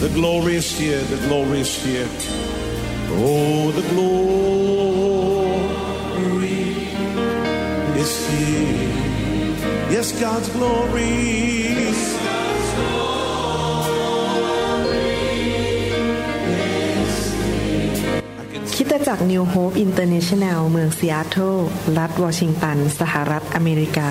The glory is here. The glory is here. Oh, the glory is here. Yes, God's glory. I can คริดจักร New Hope International เมืองซีแอตเทิลรัฐวอชิงตัน สหรัฐอเมริกา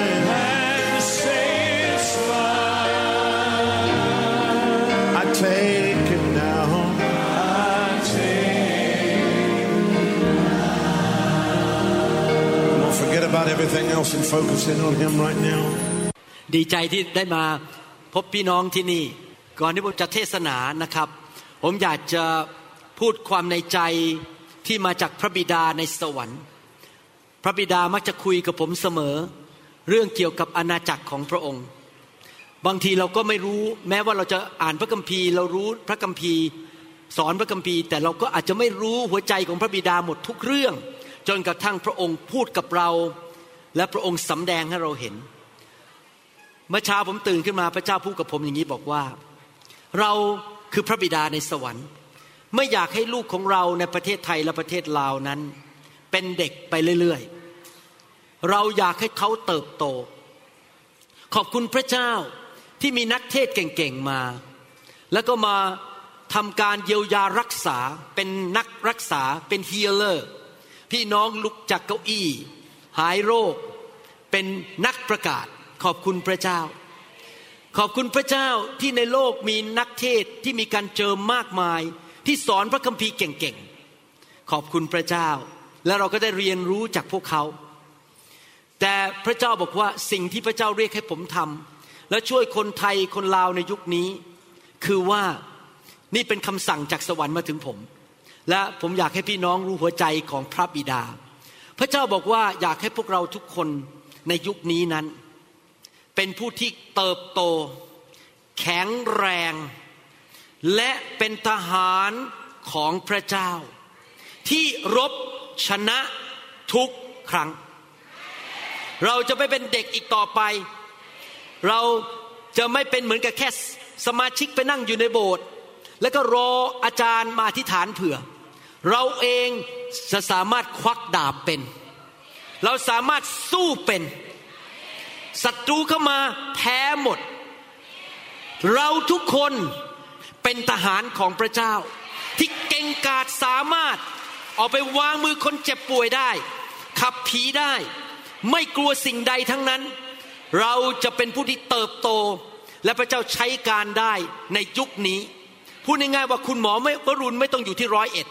About everything else and focus in on Him right now. ดีใจที่ได้มาพบพี่น้องที่นี่ ก่อนที่ผมจะเทศนานะครับ ผมอยากจะพูดความในใจที่มาจากพระบิดาในสวรรค์ พระบิดามักจะคุยกับผมเสมอ เรื่องเกี่ยวกับอาณาจักรของพระองค์ บางทีเราก็ไม่รู้แม้ว่าเราจะอ่านพระคัมภีร์ เรารู้พระคัมภีร์ สอนพระคัมภีร์ แต่เราก็อาจจะไม่รู้หัวใจของพระบิดาหมดทุกเรื่อง จนกระทั่งพระองค์พูดกับเรา และพระองค์สำแดงให้เราเห็น เมื่อเช้าผมตื่นขึ้นมาพระเจ้าพูดกับผมอย่างนี้บอกว่า เราคือพระบิดาในสวรรค์ ไม่อยากให้ลูกของเราในประเทศไทยและประเทศลาวนั้น เป็นเด็กไปเรื่อยๆ เราอยากให้เขาเติบโต ขอบคุณพระเจ้าที่มีนักเทศเก่งๆมา แล้วก็มาทำการเยียวยารักษาเป็นนักรักษาเป็นฮีเลอร์ พี่น้องลุกจากเก้าอี้ หายโรค เป็นนักประกาศ ขอบคุณพระเจ้า ขอบคุณพระเจ้าที่ในโลกมีนักเทศที่มีการเจิมมากมาย ที่สอนพระคัมภีร์เก่งๆ ขอบคุณพระเจ้า และเราก็ได้เรียนรู้จากพวกเขา แต่พระเจ้าบอกว่าสิ่งที่พระเจ้าเรียกให้ผมทำและช่วยคนไทยคนลาวในยุคนี้ คือว่านี่เป็นคำสั่งจากสวรรค์มาถึงผม และผมอยากให้พี่น้องรู้หัวใจของพระบิดา พระเจ้าบอกว่าอยากให้พวกเราทุกคนในยุคนี้นั้น เป็นผู้ที่เติบโต แข็งแรง และเป็นทหารของพระเจ้า ที่รบชนะทุกครั้ง เราจะไม่เป็นเด็กอีกต่อไป เราจะไม่เป็นเหมือนกับแค่สมาชิกไปนั่งอยู่ในโบสถ์ แล้วก็รออาจารย์มาอธิษฐานเผื่อ เราเองจะสามารถควักดาบเป็น เราสามารถสู้เป็นศัตรูเข้ามาแพ้หมด เราทุกคนเป็นทหารของพระเจ้า ที่เก่งกาจสามารถออกไปวางมือคนเจ็บป่วยได้ ขับผีได้ ไม่กลัวสิ่งใดทั้งนั้น เราจะเป็นผู้ที่เติบโต และพระเจ้าใช้การได้ในยุคนี้ พูดง่ายๆว่าคุณหมอไม่วรุณไม่ต้องอยู่ที่ร้อยเอ็ด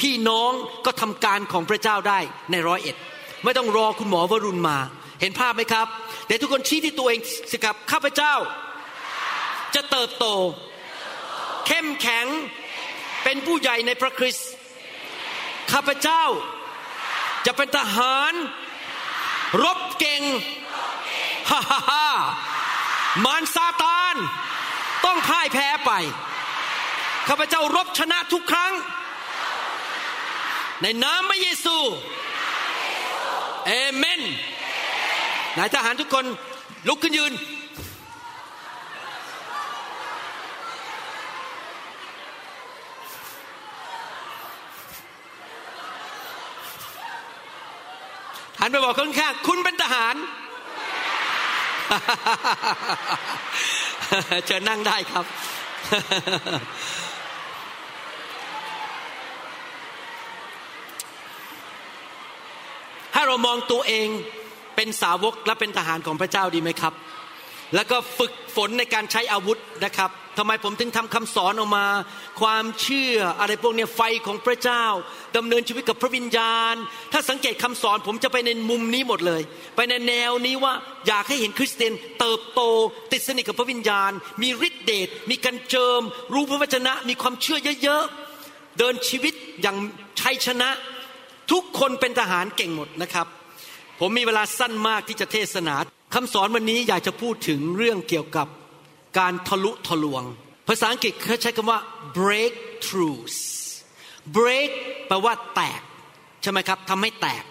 พี่น้องก็ทำการของพระเจ้าได้ในร้อยเอ็ดไม่ต้องรอคุณหมอวรุณมา เห็นภาพไหมครับเดี๋ยวทุกคนชี้ที่ตัวเองสิครับข้าพเจ้า จะเติบโต เข้มแข็งเป็นผู้ใหญ่ในพระคริสต์ข้าพเจ้า จะเป็นทหาร รบเก่งฮ่าฮ่าฮ่ามารซาตาน ต้องพ่ายแพ้ไป ข้าพเจ้ารบชนะทุกครั้ง ในนามพระเยซูเอเมนนายทหารทุกคนลุกขึ้นยืน หันไปบอกคนข้างคุณเป็นทหาร เชิญนั่งได้ครับ ให้ เรามองตัวเองเป็นสาวกและเป็นทหารของพระเจ้าดีไหมครับ แล้วก็ฝึกฝนในการใช้อาวุธนะครับทำไมผมถึงทำคำสอนออกมา ความเชื่ออะไรพวกนี้ไฟของพระเจ้าดำเนินชีวิตกับพระวิญญาณ ถ้าสังเกตคำสอนผมจะไปในมุมนี้หมดเลย ไปในแนวนี้ว่าอยากให้เห็นคริสเตียนเติบโต ติดสนิทกับพระวิญญาณ มีฤทธิเดชมีการเจิม รู้พระวจนะ มีความเชื่อเยอะๆเดินชีวิตอย่างชัยชนะ ทุกคนเป็นทหารเก่งหมดนะครับ ผมมีเวลาสั้นมากที่จะเทศนาคำสอนวันนี้อยากจะพูดถึงเรื่องเกี่ยวกับการทะลุทะลวง ภาษาอังกฤษเขาใช้คำว่า breakthroughs break แปลว่าแตก ใช่ไหมครับทำให้แตก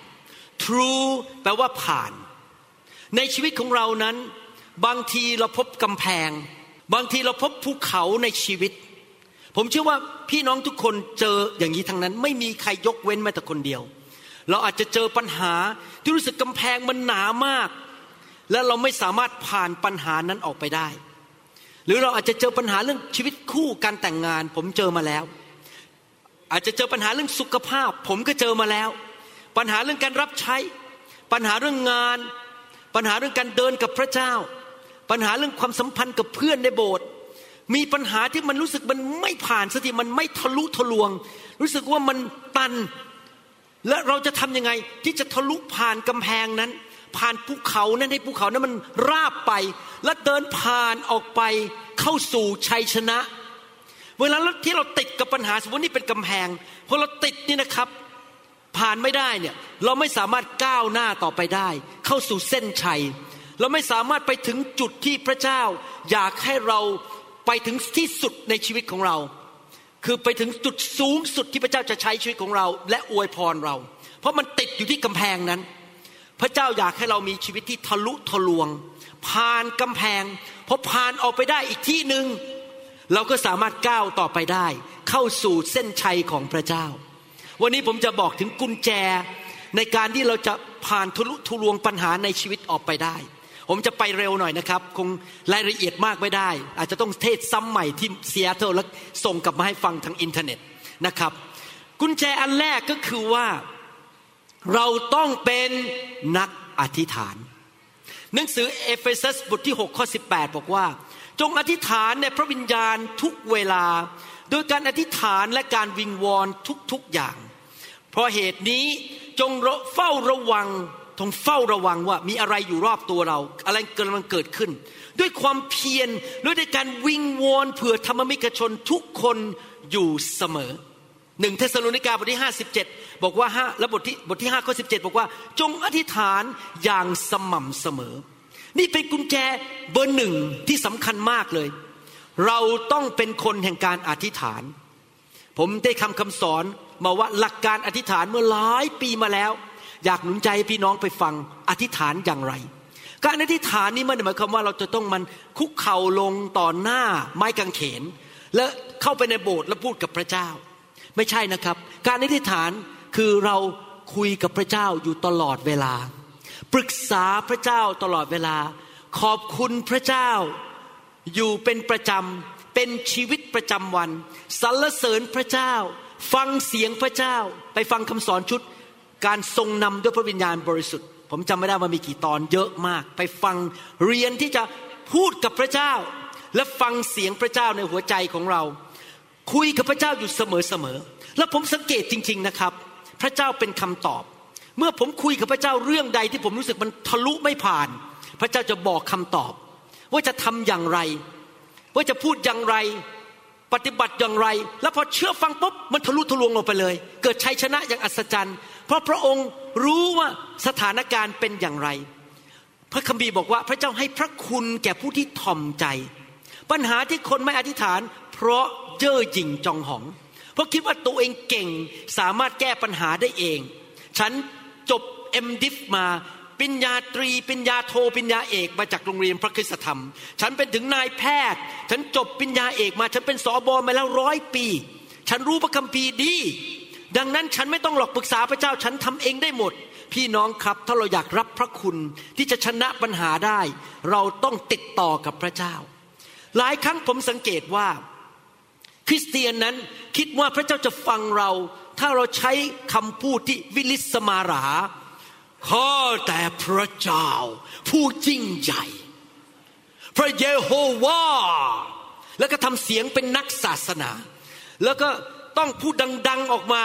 true แปลว่าผ่าน ในชีวิตของเรานั้น บางทีเราพบกำแพง บางทีเราพบภูเขาในชีวิต ผมเชื่อว่าพี่น้องทุกคนเจออย่างนี้ทั้งนั้น ไม่มีใครยกเว้นแม้แต่คนเดียว เราอาจจะเจอปัญหาที่รู้สึกกำแพงมันหนามาก และเราไม่สามารถผ่านปัญหานั้นออกไปได้ หรือเราอาจจะเจอปัญหาเรื่องชีวิตคู่การแต่งงาน ผมเจอมาแล้ว อาจจะเจอปัญหาเรื่องสุขภาพ ผมก็เจอมาแล้ว ปัญหาเรื่องการรับใช้ ปัญหาเรื่องงาน ปัญหาเรื่องการเดินกับพระเจ้า ปัญหาเรื่องความสัมพันธ์กับเพื่อนในโบสถ์ มีปัญหาที่มันรู้สึกมันไม่ผ่านสักทีมันไม่ทะลุทะลวง รู้สึกว่ามันตัน และเราจะทำยังไงที่จะทะลุผ่านกำแพงนั้น ผ่านภูเขานั้นให้ภูเขานั้นมันราบไป และเดินผ่านออกไปเข้าสู่ชัยชนะ เวลาที่เราติดกับปัญหาสมมตินี่เป็นกำแพงพอเราติดนี่นะครับ ผ่านไม่ได้เนี่ยเราไม่สามารถก้าวหน้าต่อไปได้ เข้าสู่เส้นชัย เราไม่สามารถไปถึงจุดที่พระเจ้า อยากให้เรา ไปถึงที่สุดในชีวิตของเรา คือไปถึงจุดสูงสุดที่พระเจ้าจะใช้ชีวิตของเรา และอวยพรเรา เพราะมันติดอยู่ที่กำแพงนั้น พระเจ้าอยากให้เรามีชีวิตที่ทะลุทะลวง ผ่านกำแพงพอผ่านออกไปได้อีกที่หนึ่งเราก็สามารถก้าวต่อไปได้ เข้าสู่เส้นชัยของพระเจ้า วันนี้ผมจะบอกถึงกุญแจในการที่เราจะผ่านทะลุทะลวงปัญหาในชีวิตออกไปได้ ผมจะไปเร็วหน่อยนะครับ คงรายละเอียดมากไม่ได้ อาจจะต้องเทศน์ซ้ำใหม่ที่ซีแอตเทิลแล้วส่งกลับมาให้ฟังทางอินเทอร์เน็ตนะครับ กุญแจอันแรกก็คือว่าเราต้องเป็นนักอธิษฐาน หนังสือเอเฟซัสบทที่6ข้อ18 บอกว่า จงอธิษฐานในพระวิญญาณทุกเวลา โดยการอธิษฐานและการวิงวอนทุกๆอย่าง เพราะเหตุนี้จงเฝ้าระวัง จงเฝ้าระวังว่ามีอะไรอยู่รอบตัวเรา อะไรกำลังเกิดขึ้น ด้วยความเพียรด้วยการวิงวอนเผื่อธรรมิกชนทุกคนอยู่เสมอหนึ่งเธสะโลนิกาบทที่ห้าสิบเจ็ดบอกว่าห้าและบทที่บทที่ห้าข้อสิบเจ็ดบอกว่า จงอธิษฐานอย่างสม่ำเสมอ นี่เป็นกุญแจเบอร์หนึ่งที่สำคัญมากเลย เราต้องเป็นคนแห่งการอธิษฐาน ผมได้คำคำสอนมาว่าหลักการอธิษฐานเมื่อหลายปีมาแล้ว อยากหนุนใจพี่น้องไปฟังอธิษฐานอย่างไร การอธิษฐานนี้มันหมายความว่าเราจะต้องมันคุกเข่าลงต่อหน้าไม้กางเขน และเข้าไปในโบสถ์แล้วพูดกับพระเจ้า ไม่ใช่นะครับ การอธิษฐานคือเราคุยกับพระเจ้าอยู่ตลอดเวลา ปรึกษาพระเจ้าตลอดเวลา ขอบคุณพระเจ้าอยู่เป็นประจำเป็นชีวิตประจำวันสรรเสริญพระเจ้า ฟังเสียงพระเจ้า ไปฟังคำสอนชุด การทรงนำด้วยพระวิญญาณบริสุทธิ์ ผมจำไม่ได้ว่ามีกี่ตอนเยอะมาก ไปฟังเรียนที่จะพูดกับพระเจ้า และฟังเสียงพระเจ้าในหัวใจของเรา คุยกับพระเจ้าอยู่เสมอๆแล้วผมสังเกตจริง ๆนะครับ พระเจ้าเป็นคำตอบ เมื่อผมคุยกับพระเจ้าเรื่องใดที่ผมรู้สึกมันทะลุไม่ผ่าน พระเจ้าจะบอกคำตอบ ว่าจะทำอย่างไร ว่าจะพูดอย่างไรปฏิบัติอย่างไร แล้วพอเชื่อฟังปุ๊บมันทะลุทะลวงลงไปเลย เกิดชัยชนะอย่างอัศจรรย์ เพราะพระองค์รู้ว่าสถานการณ์เป็นอย่างไร พระคัมภีร์บอกว่าพระเจ้าให้พระคุณแก่ผู้ที่ถ่อมใจ ปัญหาที่คนไม่อธิษฐาน เพราะเย่อหยิ่งจองหอง เพราะคิดว่าตัวเองเก่งสามารถแก้ปัญหาได้เอง ฉันจบเอ็มดิฟมาปิญญาตรีปิญญาโทปิญญาเอกมาจากโรงเรียนพระคุณธรรม ฉันเป็นถึงนายแพทย์ ฉันจบปิญญาเอกมา ฉันเป็นสอบอมาแล้วร้อยปี ฉันรู้พระคัมภีร์ดี ดังนั้นฉันไม่ต้องหลอกปรึกษาพระเจ้าฉันทำเองได้หมด พี่น้องครับถ้าเราอยากรับพระคุณที่จะชนะปัญหาได้ เราต้องติดต่อกับพระเจ้า หลายครั้งผมสังเกตว่า คริสเตียนนั้นคิดว่าพระเจ้าจะฟังเรา ถ้าเราใช้คำพูดที่วิลิสมาราข้อแต่พระเจ้า ผู้จริงใหญ่ พระเยโฮวาแล้วก็ทำเสียงเป็นนักศาสนา แล้วก็ ต้องพูดดัง ๆออกมา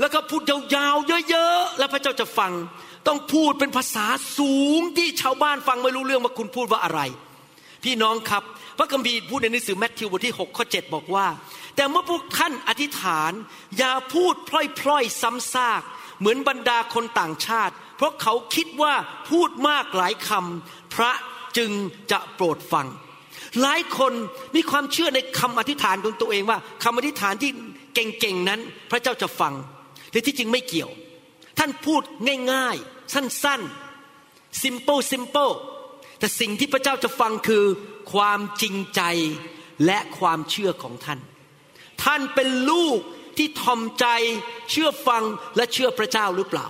แล้วก็พูดยาวๆเยอะๆแล้วพระเจ้าจะฟัง ต้องพูดเป็นภาษาสูงที่ชาวบ้านฟังไม่รู้เรื่องว่าคุณพูดว่าอะไร พี่น้องครับพระคัมภีร์พูดในหนังสือแมทธิวบทที่6ข้อ7บอกว่า แต่เมื่อพวกท่านอธิษฐาน อย่าพูดพล่อยๆซ้ำซากเหมือนบรรดาคนต่างชาติ เพราะเขาคิดว่าพูดมากหลายคำพระจึงจะโปรดฟัง หลายคนมีความเชื่อในคำอธิษฐานของตัวเองว่าคำอธิษฐานที่ เก่งๆนั้น พระเจ้าจะฟังแต่ที่จริงไม่เกี่ยว ท่านพูดง่ายๆ สั้นๆ simple simple แต่สิ่งที่พระเจ้าจะฟังคือความจริงใจและความเชื่อของท่าน ท่านเป็นลูกที่ทอมใจเชื่อฟังและเชื่อพระเจ้าหรือเปล่า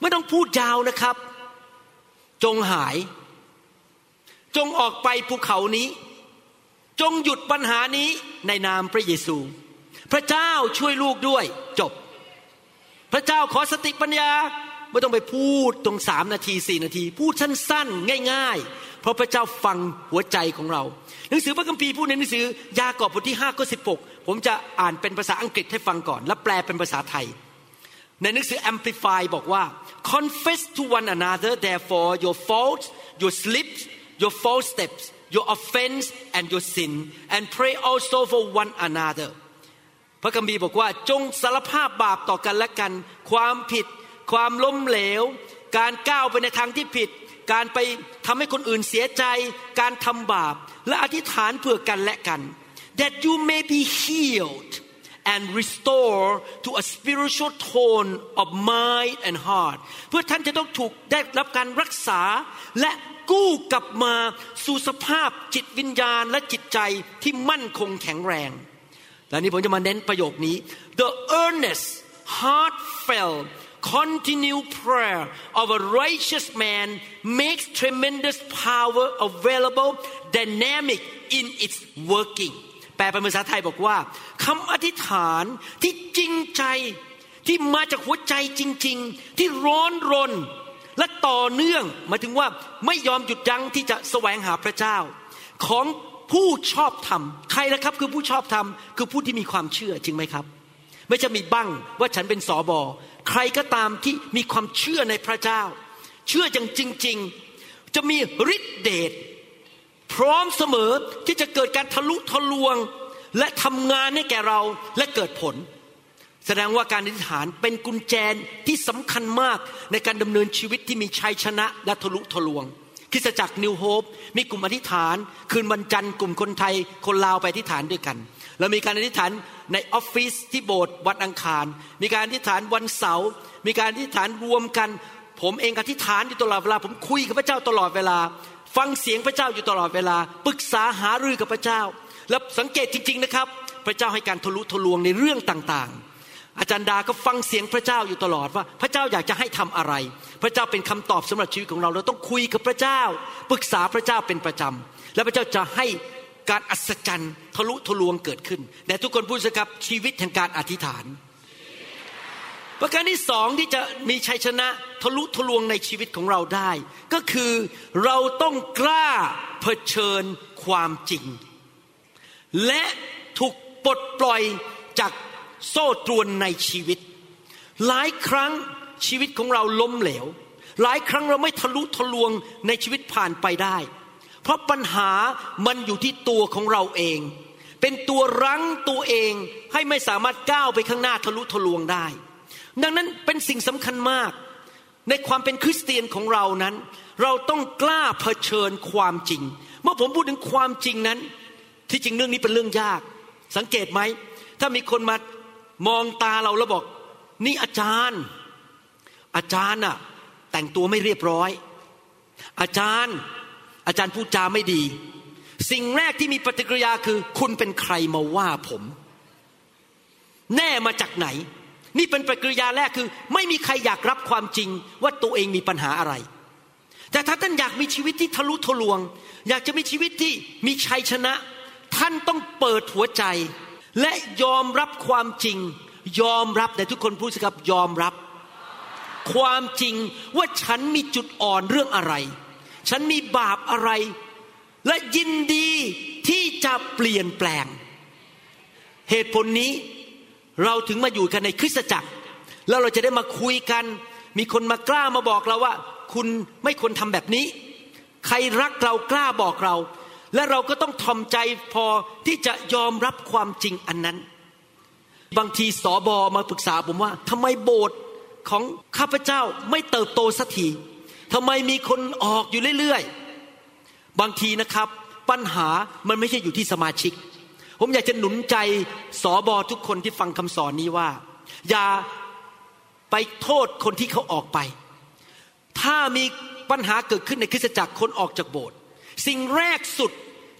ไม่ต้องพูดยาวนะครับ จงหาย จงออกไปภูเขานี้ จงหยุดปัญหานี้ในนามพระเยซู พระเจ้าช่วยลูกด้วยจบ พระเจ้าขอสติปัญญาไม่ต้องไปพูดตรงสามนาทีสี่นาที พูดสั้นๆ ง่าย ๆ เพราะพระเจ้าฟังหัวใจของเรา หนังสือพระคัมภีร์พูดในหนังสือยากอบบทที่5ข้อ16ผมจะอ่านเป็นภาษาอังกฤษให้ฟังก่อน แล้วแปลเป็นภาษาไทย ในหนังสือ Amplify บอกว่า confess to one another therefore your faults your slips your false steps your offense and your sin and pray also for one another พระคัมภีร์บอกว่าจงสารภาพบาปต่อกันและกัน ความผิด ความล้มเหลว การก้าวไปในทางที่ผิด การไปทำให้คนอื่นเสียใจ การทำบาป และอธิษฐานเพื่อกันและกัน that you may be healed and restore to a spiritual tone of mind and heart เพื่อท่านจะต้องถูกได้รับการรักษาและกู้กลับมาสู่สภาพจิตวิญญาณและจิตใจที่มั่นคงแข็งแรง และนี้ผมจะมาเน้นประโยคนี้ the earnest heartfelt continued prayer of a righteous man makes tremendous power available dynamic in its working แปลเป็นภาษาไทยบอกว่าคำอธิษฐานที่จริงใจที่มาจากหัวใจจริง ๆ ที่ร้อนรน และต่อเนื่องหมายถึงว่าไม่ยอมหยุดยั้งที่จะแสวงหาพระเจ้า ของ ผู้ชอบธรรม ใครนะครับคือผู้ชอบธรรม คือผู้ที่มีความเชื่อจริงไหมครับ ไม่จะมีบั้งว่าฉันเป็นสอบอใครก็ตามที่มีความเชื่อในพระเจ้า เชื่ออย่างจริง ๆ จะมีฤทธิเดชพร้อมเสมอที่จะเกิดการทะลุทะลวงและทำงานให้แก่เราและเกิดผล แสดงว่าการอธิษฐานเป็นกุญแจที่สำคัญมากในการดำเนินชีวิตที่มีชัยชนะและทะลุทะลวง คริสตจักรนิวโฮปมีกลุ่มอธิษฐาน คืนวันจันทร์กลุ่มคนไทยคนลาวไปอธิษฐานด้วยกัน เรามีการอธิษฐานในออฟฟิศที่โบสถ์วันอังคาร มีการอธิษฐานวันเสาร์มีการอธิษฐานรวมกัน ผมเองอธิษฐานอยู่ตลอดเวลา ผมคุยกับพระเจ้าตลอดเวลา ฟังเสียงพระเจ้าอยู่ตลอดเวลาปรึกษาหารือกับพระเจ้า แล้วสังเกตจริง ๆนะครับ พระเจ้าให้การทะลุทะลวงในเรื่องต่างๆ อาจารย์ดาก็ฟังเสียงพระเจ้าอยู่ตลอดว่า พระเจ้าอยากจะให้ทำอะไร พระเจ้าเป็นคำตอบสำหรับชีวิตของเรา เราต้องคุยกับพระเจ้า ปรึกษาพระเจ้าเป็นประจำและพระเจ้าจะให้การอัศจรรย์ทะลุทะลวงเกิดขึ้นแต่ทุกคนพูดสิครับชีวิตแห่งการอธิษฐาน ประการที่สองที่จะมีชัยชนะทะลุทะลวงในชีวิตของเราได้ ก็คือเราต้องกล้าเผชิญความจริง และถูกปลดปล่อยจาก โซ่ตรวนในชีวิต หลายครั้งชีวิตของเราล้มเหลว หลายครั้งเราไม่ทะลุทะลวงในชีวิตผ่านไปได้ เพราะปัญหามันอยู่ที่ตัวของเราเอง เป็นตัวรั้งตัวเองให้ไม่สามารถก้าวไปข้างหน้าทะลุทะลวงได้ ดังนั้นเป็นสิ่งสำคัญมาก ในความเป็นคริสเตียนของเรานั้น เราต้องกล้าเผชิญความจริง เมื่อผมพูดถึงความจริงนั้น ที่จริงเรื่องนี้เป็นเรื่องยาก สังเกตไหมถ้ามีคนมา มองตาเราแล้วบอก นี่อาจารย์ อาจารย์อะแต่งตัวไม่เรียบร้อย อาจารย์ อาจารย์พูดจาไม่ดี สิ่งแรกที่มีปฏิกิริยาคือ คุณเป็นใครมาว่าผม แน่มาจากไหน นี่เป็นปฏิกิริยาแรกคือ ไม่มีใครอยากรับความจริงว่าตัวเองมีปัญหาอะไร แต่ถ้าท่านอยากมีชีวิตที่ทะลุทะลวง อยากจะมีชีวิตที่มีชัยชนะ ท่านต้องเปิดหัวใจ และยอมรับความจริง ยอมรับแต่ทุกคนพูดสิครับยอมรับ ความจริงว่าฉันมีจุดอ่อนเรื่องอะไร ฉันมีบาปอะไร และยินดีที่จะเปลี่ยนแปลง เหตุผลนี้เราถึงมาอยู่กันในคริสตจักร แล้วเราจะได้มาคุยกัน มีคนมากล้ามาบอกเราว่า คุณไม่ควรทำแบบนี้ ใครรักเรากล้าบอกเรา และเราก็ต้องทอมใจพอที่จะยอมรับความจริงอันนั้น บางทีสอบอมาปรึกษาผมว่าทำไมโบสถ์ของข้าพเจ้าไม่เติบโตสักทีทำไมมีคนออกอยู่เรื่อยๆ บางทีนะครับ ปัญหามันไม่ใช่อยู่ที่สมาชิก ผมอยากจะหนุนใจสอบอทุกคนที่ฟังคำสอนนี้ว่า อย่าไปโทษคนที่เขาออกไป ถ้ามีปัญหาเกิดขึ้นในคริสตจักรคนออกจากโบสถ์สิ่งแรกสุด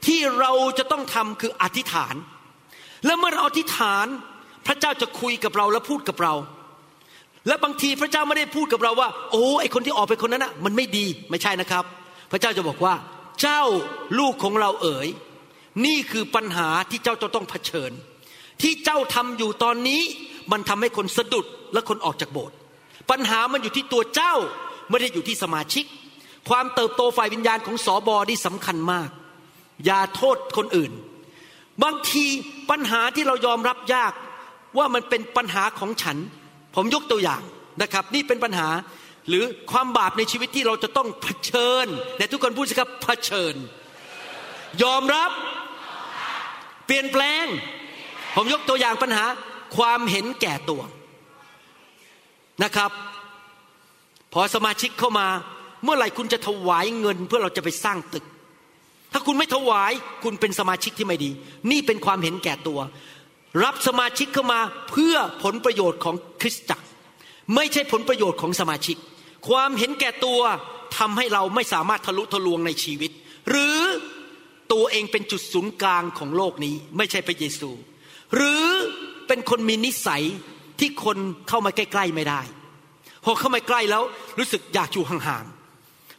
ที่เราจะต้องทำคืออธิษฐาน และเมื่อเราอธิษฐานพระเจ้าจะคุยกับเราและพูดกับเรา และบางทีพระเจ้าไม่ได้พูดกับเราว่า โอ้ไอคนที่ออกไปคนนั้นนะมันไม่ดีไม่ใช่นะครับ พระเจ้าจะบอกว่า เจ้าลูกของเราเอ๋ย นี่คือปัญหาที่เจ้าจะต้องเผชิญ ที่เจ้าทำอยู่ตอนนี้ มันทำให้คนสะดุดและคนออกจากโบสถ์ปัญหามันอยู่ที่ตัวเจ้าไม่ได้อยู่ที่สมาชิก ความเติบโตฝ่ายวิญญาณของสอบอที่สำคัญมาก อย่าโทษคนอื่น บางทีปัญหาที่เรายอมรับยากว่ามันเป็นปัญหาของฉัน ผมยกตัวอย่างนะครับ นี่เป็นปัญหาหรือความบาปในชีวิตที่เราจะต้องเผชิญแต่ทุกคนพูดสิครับเผชิญ ยอมรับ เปลี่ยนแปลง ผมยกตัวอย่างปัญหา ความเห็นแก่ตัวนะครับ พอสมาชิกเข้ามา เมื่อไหร่คุณจะถวายเงินเพื่อเราจะไปสร้างตึก ถ้าคุณไม่ถวายคุณเป็นสมาชิกที่ไม่ดี นี่เป็นความเห็นแก่ตัว รับสมาชิกเข้ามาเพื่อผลประโยชน์ของคริสตจักร ไม่ใช่ผลประโยชน์ของสมาชิก ความเห็นแก่ตัวทำให้เราไม่สามารถทะลุทะลวงในชีวิต หรือตัวเองเป็นจุดศูนย์กลางของโลกนี้ ไม่ใช่พระเยซู หรือเป็นคนมีนิสัยที่คนเข้ามาใกล้ ๆไม่ได้ พอเข้ามาใกล้แล้วรู้สึกอยากอยู่ห่าง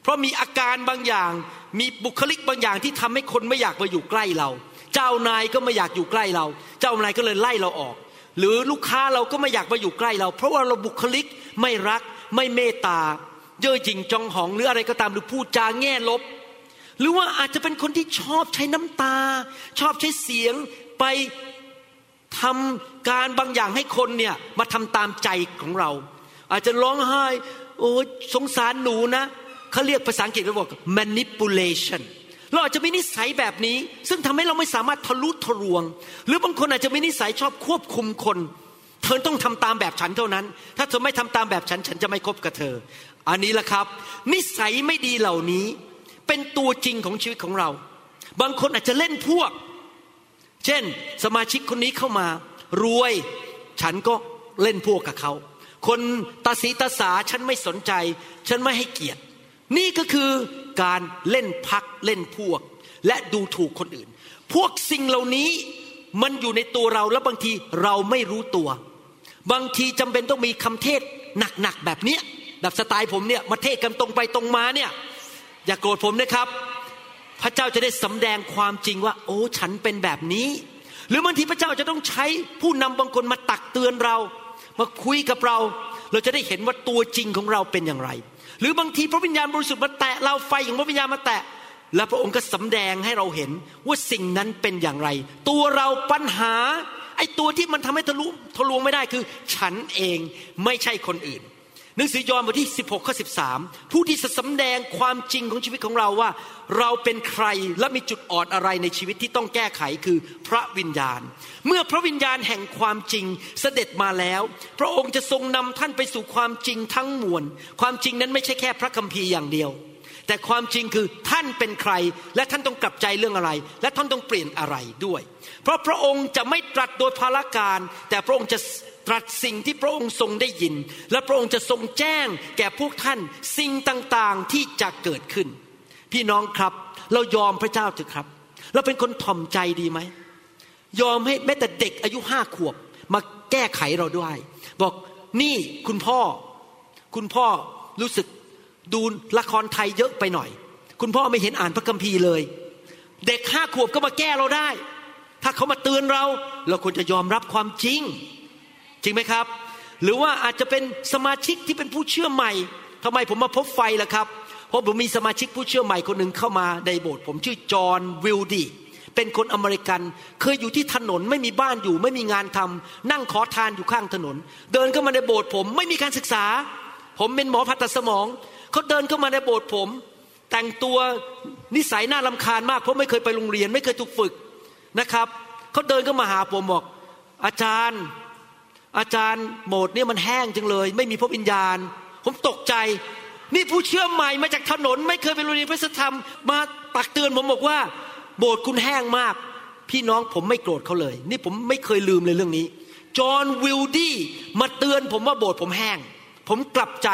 เพราะมีอาการบางอย่าง มีบุคลิกบางอย่างที่ทำให้คนไม่อยากมาอยู่ใกล้เรา เจ้านายก็ไม่อยากอยู่ใกล้เรา เจ้านายก็เลยไล่เราออก หรือลูกค้าเราก็ไม่อยากมาอยู่ใกล้เรา เพราะว่าเราบุคลิกไม่รัก ไม่เมตตา เย่อหยิ่งจองหองหรืออะไรก็ตามหรือพูดจาแง่ลบ หรือว่าอาจจะเป็นคนที่ชอบใช้น้ำตา ชอบใช้เสียงไปทำการบางอย่างให้คนเนี่ยมาทำตามใจของเรา อาจจะร้องไห้ โอ้สงสารหนูนะ เขาเรียกภาษาอังกฤษเขาบอก manipulation เราอาจจะมีนิสัยแบบนี้ ซึ่งทำให้เราไม่สามารถทะลุทะลวง หรือบางคนอาจจะมีนิสัยชอบควบคุมคน เธอต้องทำตามแบบฉันเท่านั้น ถ้าเธอไม่ทำตามแบบฉัน ฉันจะไม่คบกับเธอ อันนี้แหละครับ นิสัยไม่ดีเหล่านี้ เป็นตัวจริงของชีวิตของเรา บางคนอาจจะเล่นพวก เช่น สมาชิกคนนี้เข้ามา รวย ฉันก็เล่นพวกกับเขา คนตาสีตาสาฉันไม่สนใจ ฉันไม่ให้เกียรติ นี่ก็คือการเล่นพักเล่นพวก และดูถูกคนอื่น พวกสิ่งเหล่านี้มันอยู่ในตัวเราแล้วบางทีเราไม่รู้ตัว บางทีจำเป็นต้องมีคำเทศหนักๆแบบเนี้ยแบบสไตล์ผมเนี่ยมาเทศกันตรงไปตรงมาเนี่ยอย่ากโกรธผมนะครับ พระเจ้าจะได้สำแดงความจริงว่า โอ้ฉันเป็นแบบนี้ หรือบางทีพระเจ้าจะต้องใช้ผู้นำบางคนมาตักเตือนเรา มาคุยกับเรา เราจะได้เห็นว่าตัวจริงของเราเป็นอย่างไร หรือบางทีพระวิญญาณบริสุทธิ์มาแตะเราไฟของพระวิญญาณมาแตะ และพระองค์ก็สำแดงให้เราเห็นว่าสิ่งนั้นเป็นอย่างไร ตัวเราปัญหาไอ้ตัวที่มันทำให้ทะลุทะลวงไม่ได้คือ ฉันเองไม่ใช่คนอื่น หนังสือยอห์นบทที่ 16 ข้อ 13 ผู้ที่จะสำแดงความจริงของชีวิตของเราว่า เราเป็นใครและมีจุดอ่อนอะไรในชีวิตที่ต้องแก้ไขคือพระวิญญาณ เมื่อพระวิญญาณแห่งความจริงเสด็จมาแล้ว พระองค์จะทรงนำท่านไปสู่ความจริงทั้งมวล ความจริงนั้นไม่ใช่แค่พระคัมภีร์อย่างเดียว แต่ความจริงคือท่านเป็นใคร และท่านต้องกลับใจเรื่องอะไร และท่านต้องเปลี่ยนอะไรด้วย เพราะพระองค์จะไม่ตรัสโดยภารการ แต่พระองค์จะ ตรัสสิ่งที่พระองค์ทรงได้ยิน และพระองค์จะทรงแจ้งแก่พวกท่านสิ่งต่างๆที่จะเกิดขึ้น พี่น้องครับ เรายอมพระเจ้าเถอะครับ เราเป็นคนถ่อมใจดีไหม ยอมให้แม้แต่เด็กอายุห้าขวบมาแก้ไขเราด้วย บอกนี่คุณพ่อ คุณพ่อรู้สึกดูละครไทยเยอะไปหน่อย คุณพ่อไม่เห็นอ่านพระคัมภีร์เลย เด็กห้าขวบก็มาแก้เราได้ ถ้าเขามาเตือนเรา เราควรจะยอมรับความจริง จริงไหมครับ หรือว่าอาจจะเป็นสมาชิกที่เป็นผู้เชื่อใหม่ทำไมผมมาพบไฟล่ะครับ เพราะผมมีสมาชิกผู้เชื่อใหม่คนหนึ่งเข้ามาในโบสถ์ผมชื่อจอห์นวิลดีเป็นคนอเมริกัน เคยอยู่ที่ถนนไม่มีบ้านอยู่ ไม่มีงานทำนั่งขอทานอยู่ข้างถนน เดินเข้ามาในโบสถ์ผมไม่มีการศึกษา ผมเป็นหมอผ่าตัดสมองเขาเดินเข้ามาในโบสถ์ผม แต่งตัวนิสัยน่าลำคาญมากเพราะไม่เคยไปโรงเรียน ไม่เคยถูกฝึกนะครับเขาเดินเข้ามาหาผมบอก อาจารย์ อาจารย์โบสถ์เนี่ยมันแห้งจังเลย ไม่มีพระวิญญาณ ผมตกใจ นี่ผู้เชื่อใหม่มาจากถนน ไม่เคยไปโรงเรียนพระธรรม มาตักเตือนผมบอกว่า โบสถ์คุณแห้งมาก พี่น้องผมไม่โกรธเขาเลย นี่ผมไม่เคยลืมเลยเรื่องนี้จอห์นวิลดี้มาเตือนผมว่าโบสถ์ผมแห้ง ผมกลับใจ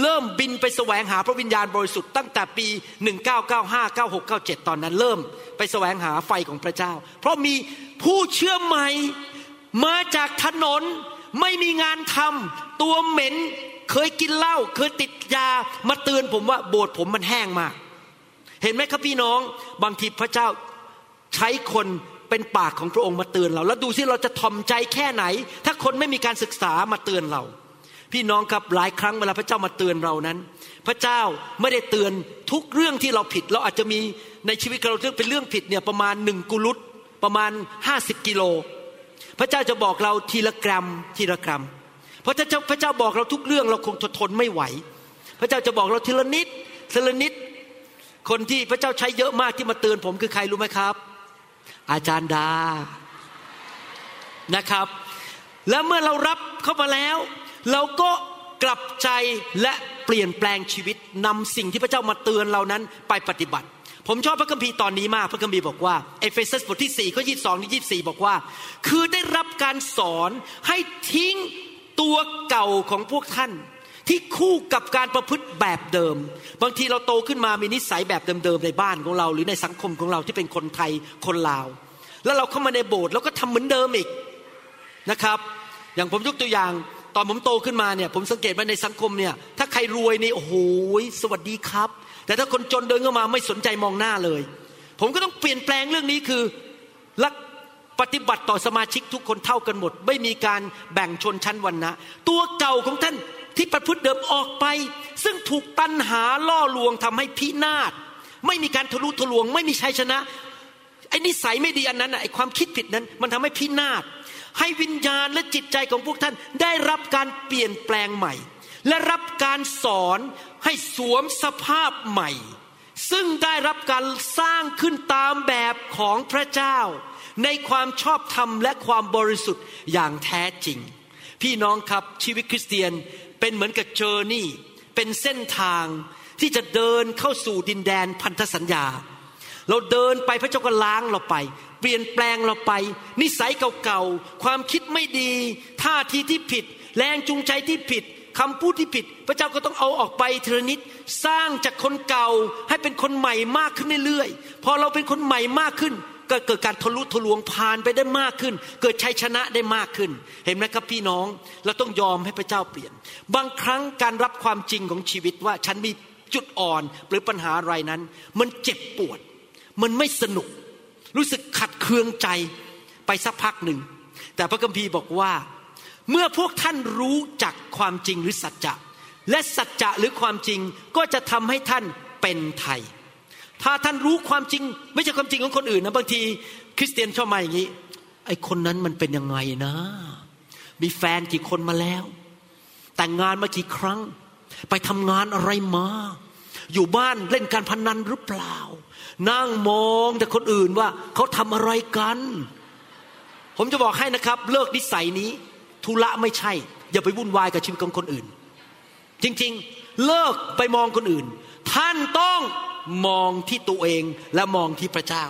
เริ่มบินไปแสวงหาพระวิญญาณบริสุทธิ์ตั้งแต่ปี 1995 96 97 ตอนนั้นเริ่มไปแสวงหาไฟของพระเจ้า เพราะมีผู้เชื่อใหม่มาจากถนน ไม่มีงานทำตัวเหม็น เคยกินเหล้าเคยติดยา มาเตือนผมว่าโบสถ์ผมมันแห้งมาก เห็นไหมครับพี่น้อง บางทีพระเจ้าใช้คนเป็นปากของพระองค์มาเตือนเรา แล้วดูสิเราจะทอมใจแค่ไหน ถ้าคนไม่มีการศึกษามาเตือนเรา พี่น้องครับหลายครั้งเวลาพระเจ้ามาเตือนเรานั้น พระเจ้าไม่ได้เตือนทุกเรื่องที่เราผิด เราอาจจะมีในชีวิตเราเรื่องเป็นเรื่องผิดเนี่ยประมาณหนึ่งกุลุตประมาณห้าสิบกิโล พระเจ้าจะบอกเราทีละกรัมทีละกรัม เพราะถ้าพระเจ้าบอกเราทุกเรื่องเราคงทนไม่ไหว พระเจ้าจะบอกเราทีละนิดทีละนิด คนที่พระเจ้าใช้เยอะมากที่มาเตือนผมคือใครรู้ไหมครับ อาจารย์ดา นะครับ แล้วเมื่อเรารับเข้ามาแล้ว เราก็กลับใจและเปลี่ยนแปลงชีวิตนำสิ่งที่พระเจ้ามาเตือนเรานั้นไปปฏิบัติ ผมชอบพระคัมภีร์ตอนนี้มาก พระคัมภีร์บอกว่าเอเฟซัสบทที่4ข้อยีถึงยีบอกว่า คือได้รับการสอนให้ทิ้งตัวเก่าของพวกท่าน ที่คู่กับการประพฤติแบบเดิม บางทีเราโตขึ้นมามีนิสัยแบบเดิมๆในบ้านของเรา หรือในสังคมของเราที่เป็นคนไทยคนลาว แล้วเราเข้ามาในโบสถ์แล้วก็ทำเหมือนเดิมอีกนะครับ อย่างผมยกตัวอย่างตอนผมโตขึ้นมาเนี่ยผมสังเกตว่าในสังคมเนี่ยถ้าใครรวยนี่โอ้โหสวัสดีครับ แต่ถ้าคนจนเดินเข้ามาไม่สนใจมองหน้าเลย ผมก็ต้องเปลี่ยนแปลงเรื่องนี้คือรักปฏิบัติต่อสมาชิกทุกคนเท่ากันหมด ไม่มีการแบ่งชนชั้นวรรณะ ตัวเก่าของท่านที่ประพฤติเดิมออกไป ซึ่งถูกตันหาล่อลวงทำให้พินาศไม่มีการทะลุทะลวง ไม่มีชัยชนะไอ้นิสัยไม่ดีอันนั้นไอ้ความคิดผิดนั้น มันทำให้พินาศให้วิญญาณและจิตใจของพวกท่านได้รับการเปลี่ยนแปลงใหม่ และรับการสอนให้สวมสภาพใหม่ ซึ่งได้รับการสร้างขึ้นตามแบบของพระเจ้า ในความชอบธรรมและความบริสุทธิ์อย่างแท้จริง พี่น้องครับชีวิตคริสเตียนเป็นเหมือนกับเจอร์นี่ เป็นเส้นทางที่จะเดินเข้าสู่ดินแดนพันธสัญญา เราเดินไปพระเจ้าก็ล้างเราไป เปลี่ยนแปลงเราไป นิสัยเก่าๆความคิดไม่ดี ท่าทีที่ผิด แรงจูงใจที่ผิด คำพูดที่ผิด พระเจ้าก็ต้องเอาออกไปเทนิดสร้างจากคนเก่าให้เป็นคนใหม่มากขึ้นเรื่อยๆพอเราเป็นคนใหม่มากขึ้น ก็เกิดการทะลุทะลวงผ่านไปได้มากขึ้น เกิดชัยชนะได้มากขึ้น เห็นไหมครับพี่น้องเราต้องยอมให้พระเจ้าเปลี่ยน บางครั้งการรับความจริงของชีวิตว่าฉันมีจุดอ่อนหรือปัญหาอะไรนั้น มันเจ็บปวด มันไม่สนุก รู้สึกขัดเคืองใจไปสักพักหนึ่งแต่พระคัมภีร์บอกว่า เมื่อพวกท่านรู้จักความจริงหรือสัจจะ และสัจจะหรือความจริงก็จะทำให้ท่านเป็นไทย ถ้าท่านรู้ความจริง ไม่ใช่ความจริงของคนอื่นนะบางที คริสเตียนชอบมาอย่างนี้ ไอ้คนนั้นมันเป็นยังไงนะ มีแฟนกี่คนมาแล้ว แต่งงานมากี่ครั้ง ไปทำงานอะไรมา อยู่บ้านเล่นการพนนันหรือเปล่า นั่งมองแต่คนอื่นว่าเขาทำอะไรกัน ผมจะบอกให้นะครับ เลิกนิสัยนี้ ทุละไม่ใช่ อย่าไปวุ่นวายกับชีวิตของคนอื่น จริงๆ เลิกไปมองคนอื่น ท่านต้องมองที่ตัวเองและมองที่พระเจ้า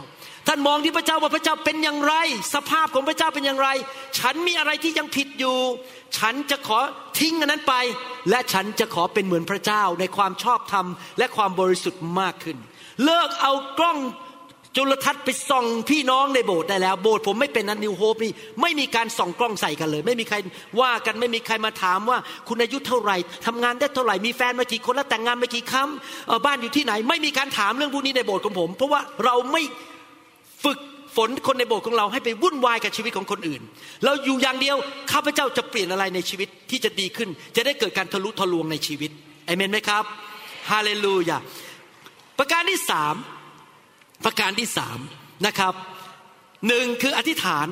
ท่านมองที่พระเจ้าว่าพระเจ้าเป็นอย่างไร สภาพของพระเจ้าเป็นอย่างไร ฉันมีอะไรที่ยังผิดอยู่ ฉันจะขอทิ้งอันนั้นไป และฉันจะขอเป็นเหมือนพระเจ้าในความชอบธรรม และความบริสุทธิ์มากขึ้น เลิกเอากล้อง จุลทรรศน์ไปส่องพี่น้องในโบสถ์ได้แล้ว โบสถ์ผมไม่เป็นนันนิวโฮปนี่ไม่มีการส่องกล้องใส่กันเลย ไม่มีใครว่ากันไม่มีใครมาถามว่าคุณอายุเท่าไหร่ทำงานได้เท่าไหร่มีแฟนมากี่คนแล้วแต่งงานมากี่ครั้งบ้านอยู่ที่ไหน ไม่มีการถามเรื่องพวกนี้ในโบสถ์ของผม เพราะว่าเราไม่ฝึกฝนคนในโบสถ์ของเราให้ไปวุ่นวายกับชีวิตของคนอื่น เราอยู่อย่างเดียวข้าพเจ้าจะเปลี่ยนอะไรในชีวิตที่จะดีขึ้น จะได้เกิดการทะลุทะลวงในชีวิตเอเมนไหมครับฮาเลลูยาประการที่สาม ประการที่สามนะครับหนึ่งคืออธิษฐาน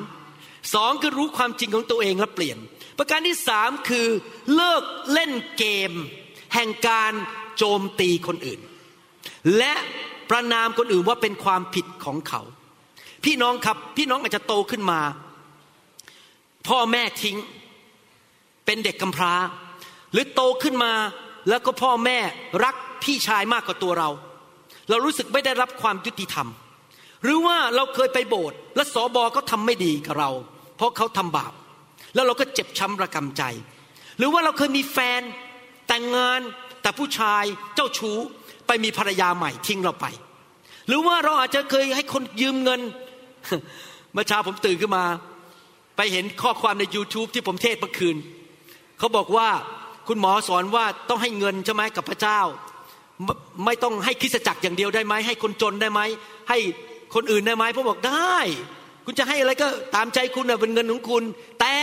สองคือรู้ความจริงของตัวเองและเปลี่ยน ประการที่สามคือเลิกเล่นเกม แห่งการโจมตีคนอื่น และประนามคนอื่นว่าเป็นความผิดของเขา พี่น้องครับพี่น้องอาจจะโตขึ้นมา พ่อแม่ทิ้ง เป็นเด็กกำพร้า หรือโตขึ้นมาแล้วก็พ่อแม่รักพี่ชายมากกว่าตัวเรา เรารู้สึกไม่ได้รับความยุติธรรม หรือว่าเราเคยไปโบสถ์และสอบอก็ทำไม่ดีกับเรา เพราะเขาทำบาป แล้วเราก็เจ็บช้ำระกำใจ หรือว่าเราเคยมีแฟนแต่งงานแต่ผู้ชายเจ้าชู้ไปมีภรรยาใหม่ทิ้งเราไป หรือว่าเราอาจจะเคยให้คนยืมเงินเมื่อเช้าผมตื่นขึ้นมา ไปเห็นข้อความใน YouTube ที่ผมเทศเมื่อคืนเขาบอกว่าคุณหมอสอนว่าต้องให้เงินใช่ไหมกับพระเจ้า ไม่ต้องให้คริสจักรอย่างเดียวได้ไหมให้คนจนได้ไหมให้คนอื่นได้ไหมผมบอกได้ คุณจะให้อะไรก็ตามใจคุณเป็นเงินของคุณ แต่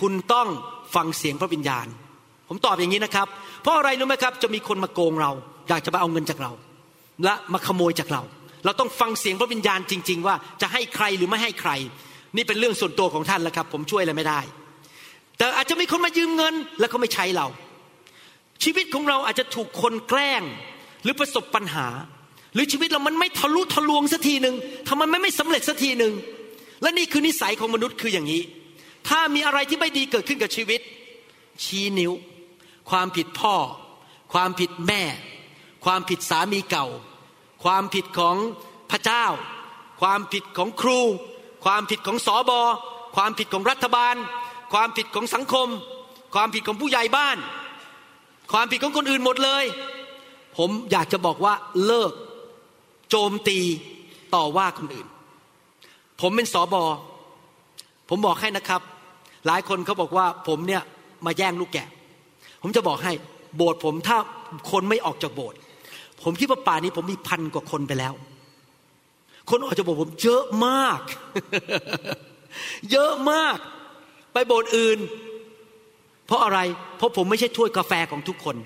คุณต้องฟังเสียงพระวิญญาณ ผมตอบอย่างนี้นะครับ เพราะอะไรรู้ไหมครับ จะมีคนมาโกงเรา อยากจะมาเอาเงินจากเรา และมาขโมยจากเรา เราต้องฟังเสียงพระวิญญาณจริง ๆ ว่าจะให้ใครหรือไม่ให้ใคร นี่เป็นเรื่องส่วนตัวของท่านแล้วครับ ผมช่วยอะไรไม่ได้ แต่อาจจะมีคนมายืมเงิน แล้วเขาไม่ใช้เรา ชีวิตของเราอาจจะถูกคนแกล้งหรือประสบปัญหา หรือชีวิตเรามันไม่ทะลุทะลวงสักทีหนึ่งทำไมไม่ไม่สำเร็จสักทีหนึ่งและนี่คือนิสัยของมนุษย์คืออย่างนี้ ถ้ามีอะไรที่ไม่ดีเกิดขึ้นกับชีวิต ชี้นิ้ว ความผิดพ่อ ความผิดแม่ ความผิดสามีเก่า ความผิดของพระเจ้า ความผิดของครู ความผิดของสอบอความผิดของรัฐบาล ความผิดของสังคม ความผิดของผู้ใหญ่บ้าน ความผิดของคนอื่นหมดเลย ผมอยากจะบอกว่าเลิกโจมตีต่อว่าคนอื่น ผมเป็นสอบอผมบอกให้นะครับ หลายคนเขาบอกว่าผมเนี่ยมาแย่งลูกแกะ ผมจะบอกให้โบสถ์ผมถ้าคนไม่ออกจากโบสถ์ผมคิดว่าป่านี้ผมมีพันกว่าคนไปแล้ว คนออกจากโบสถ์ผมเยอะมาก เยอะมาก ไปโบสถ์อื่น เพราะอะไร เพราะผมไม่ใช่ถ้วยกาแฟของทุกคน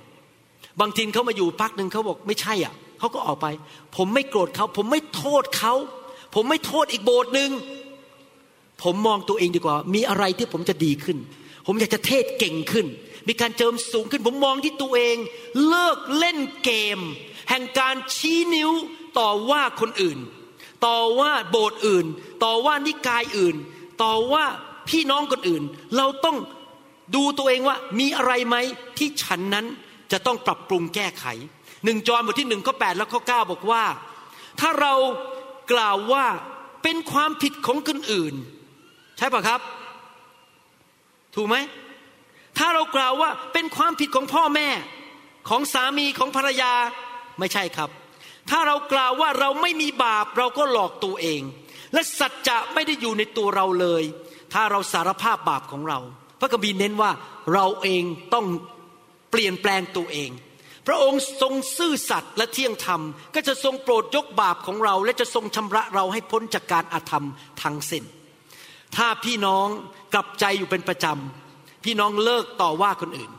บางทีเขามาอยู่พักหนึ่งเขาบอกไม่ใช่อะเขาก็ออกไป ผมไม่โกรธเขา ผมไม่โทษเขา ผมไม่โทษอีกโบสถ์หนึ่งผมมองตัวเองดีกว่า มีอะไรที่ผมจะดีขึ้น ผมอยากจะเทศเก่งขึ้น มีการเจิมสูงขึ้น ผมมองที่ตัวเอง เลิกเล่นเกม แห่งการชี้นิ้วต่อว่าคนอื่น ต่อว่าโบสถ์อื่น ต่อว่านิกายอื่น ต่อว่าพี่น้องคนอื่น เราต้อง ดูตัวเองว่ามีอะไรไหมที่ฉันนั้นจะต้องปรับปรุงแก้ไขหนึ่งจอห์นบทที่หนึ่งข้อแปดและข้อเก้าบอกว่า ถ้าเรากล่าวว่าเป็นความผิดของคนอื่น ใช่ปะครับ ถูกไหมถ้าเรากล่าวว่าเป็นความผิดของพ่อแม่ของสามีของภรรยาไม่ใช่ครับ ถ้าเรากล่าวว่าเราไม่มีบาปเราก็หลอกตัวเอง และสัจจะไม่ได้อยู่ในตัวเราเลย ถ้าเราสารภาพบาปของเรา ระคัมภีเน้นว่าเราเองต้องเปลี่ยนแปลงตัวเอง พระองค์ทรงซื่อสัตย์และเที่ยงธรรม ก็จะทรงโปรดยกบาปของเรา และจะทรงชำระเราให้พ้นจากการอาธรรมทั้งสิ้น ถ้าพี่น้องกลับใจอยู่เป็นประจำพี่น้องเลิกต่อว่าคนอื่น